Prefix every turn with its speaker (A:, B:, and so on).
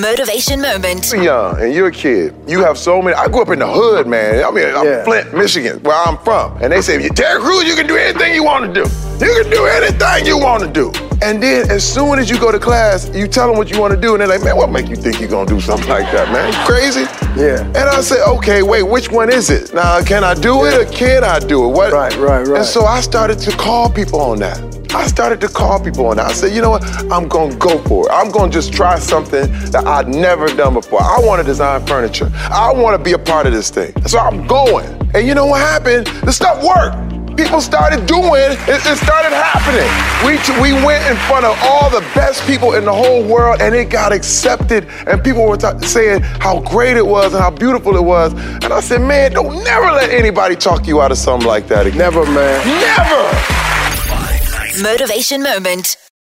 A: Motivation Moment.
B: You're young and you're a kid. You have so many. I grew up in the hood, man. I mean, I'm
C: Yeah.
B: Flint, Michigan, where I'm from. And they say, Terry Crews, you can do anything you want to do. You can do anything you want to do. And then as soon as you go to class, you tell them what you want to do, and they're like, man, what make you think you're gonna do something like that, man? You crazy?
C: Yeah.
B: And I said, okay, wait, which one is it? Now, can I do it or can I do it? What?
C: Right, right, right.
B: And so I started to call people on that. I started to call people and. I said, you know what? I'm gonna go for it. I'm gonna just try something that I'd never done before. I wanna design furniture. I wanna be a part of this thing. So I'm going. And you know what happened? The stuff worked. People started doing it, it started happening. We, we went in front of all the best people in the whole world and it got accepted. And people were saying how great it was and how beautiful it was. And I said, man, don't never let anybody talk you out of something like that.
C: Never, man.
B: Never!
A: Motivation Moment.